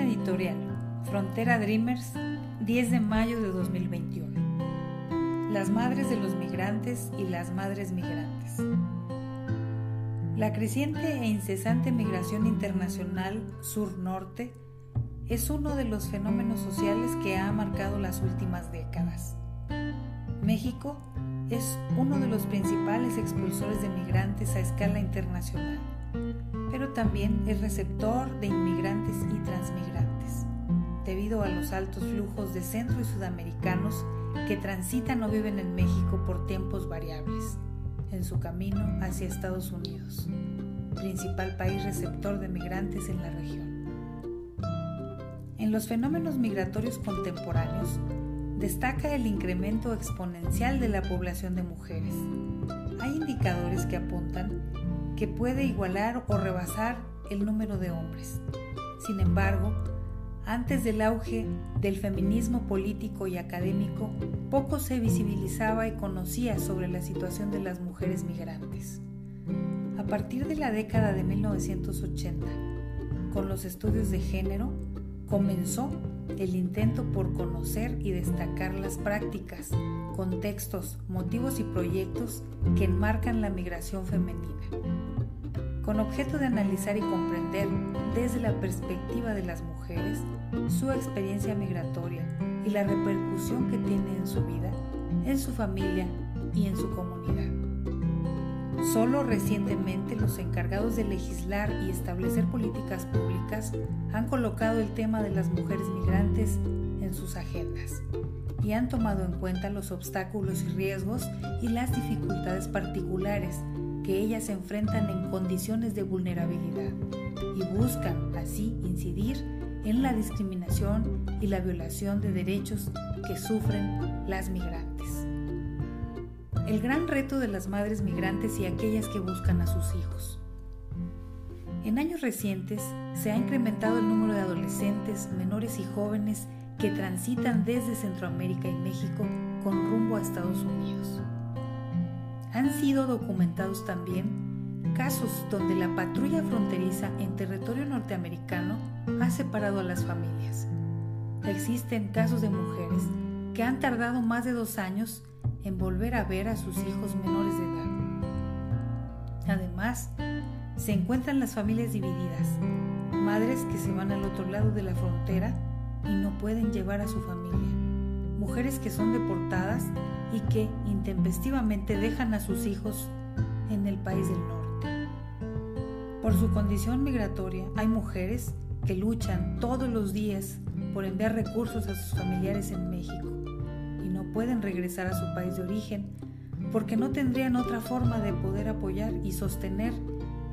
Editorial, Frontera Dreamers, 10 de mayo de 2021. Las madres de los migrantes y las madres migrantes. La creciente e incesante migración internacional sur-norte es uno de los fenómenos sociales que ha marcado las últimas décadas. México es uno de los principales expulsores de migrantes a escala internacional, pero también es receptor de inmigrantes y transmigrantes, debido a los altos flujos de centro y sudamericanos que transitan o viven en México por tiempos variables, en su camino hacia Estados Unidos, principal país receptor de migrantes en la región. En los fenómenos migratorios contemporáneos, destaca el incremento exponencial de la población de mujeres. Hay indicadores que apuntan que puede igualar o rebasar el número de hombres. Sin embargo, antes del auge del feminismo político y académico, poco se visibilizaba y conocía sobre la situación de las mujeres migrantes. A partir de la década de 1980, con los estudios de género, comenzó el intento por conocer y destacar las prácticas, contextos, motivos y proyectos que enmarcan la migración femenina, con objeto de analizar y comprender desde la perspectiva de las mujeres su experiencia migratoria y la repercusión que tiene en su vida, en su familia y en su comunidad. Solo recientemente los encargados de legislar y establecer políticas públicas han colocado el tema de las mujeres migrantes en sus agendas y han tomado en cuenta los obstáculos y riesgos y las dificultades particulares que ellas enfrentan en condiciones de vulnerabilidad y buscan así incidir en la discriminación y la violación de derechos que sufren las migrantes el gran reto de las madres migrantes y aquellas que buscan a sus hijos. En años recientes se ha incrementado el número de adolescentes, menores y jóvenes que transitan desde Centroamérica y México con rumbo a Estados Unidos. Han sido documentados también casos donde la patrulla fronteriza en territorio norteamericano ha separado a las familias. Existen casos de mujeres que han tardado más de dos años en volver a ver a sus hijos menores de edad. Además, se encuentran las familias divididas, madres que se van al otro lado de la frontera y no pueden llevar a su familia, mujeres que son deportadas y que intempestivamente dejan a sus hijos en el país del norte. Por su condición migratoria, hay mujeres que luchan todos los días por enviar recursos a sus familiares en México pueden regresar a su país de origen porque no tendrían otra forma de poder apoyar y sostener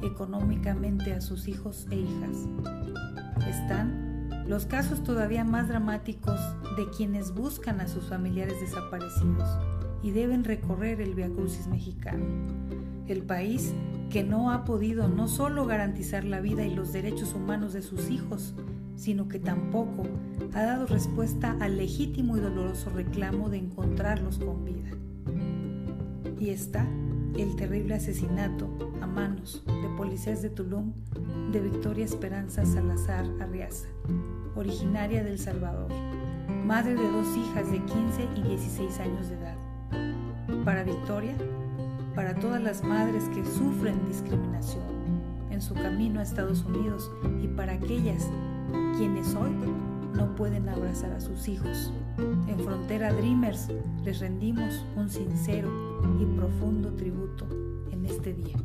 económicamente a sus hijos e hijas. Están los casos todavía más dramáticos de quienes buscan a sus familiares desaparecidos y deben recorrer el Via Crucis mexicano, el país que no ha podido no solo garantizar la vida y los derechos humanos de sus hijos, sino que tampoco ha dado respuesta al legítimo y doloroso reclamo de encontrarlos con vida. Y está el terrible asesinato a manos de policías de Tulum de Victoria Esperanza Salazar Arriaza, originaria de El Salvador, madre de dos hijas de 15 y 16 años de edad. Para Victoria, todas las madres que sufren discriminación en su camino a Estados Unidos y para aquellas quienes hoy no pueden abrazar a sus hijos. En Frontera Dreamers les rendimos un sincero y profundo tributo en este día.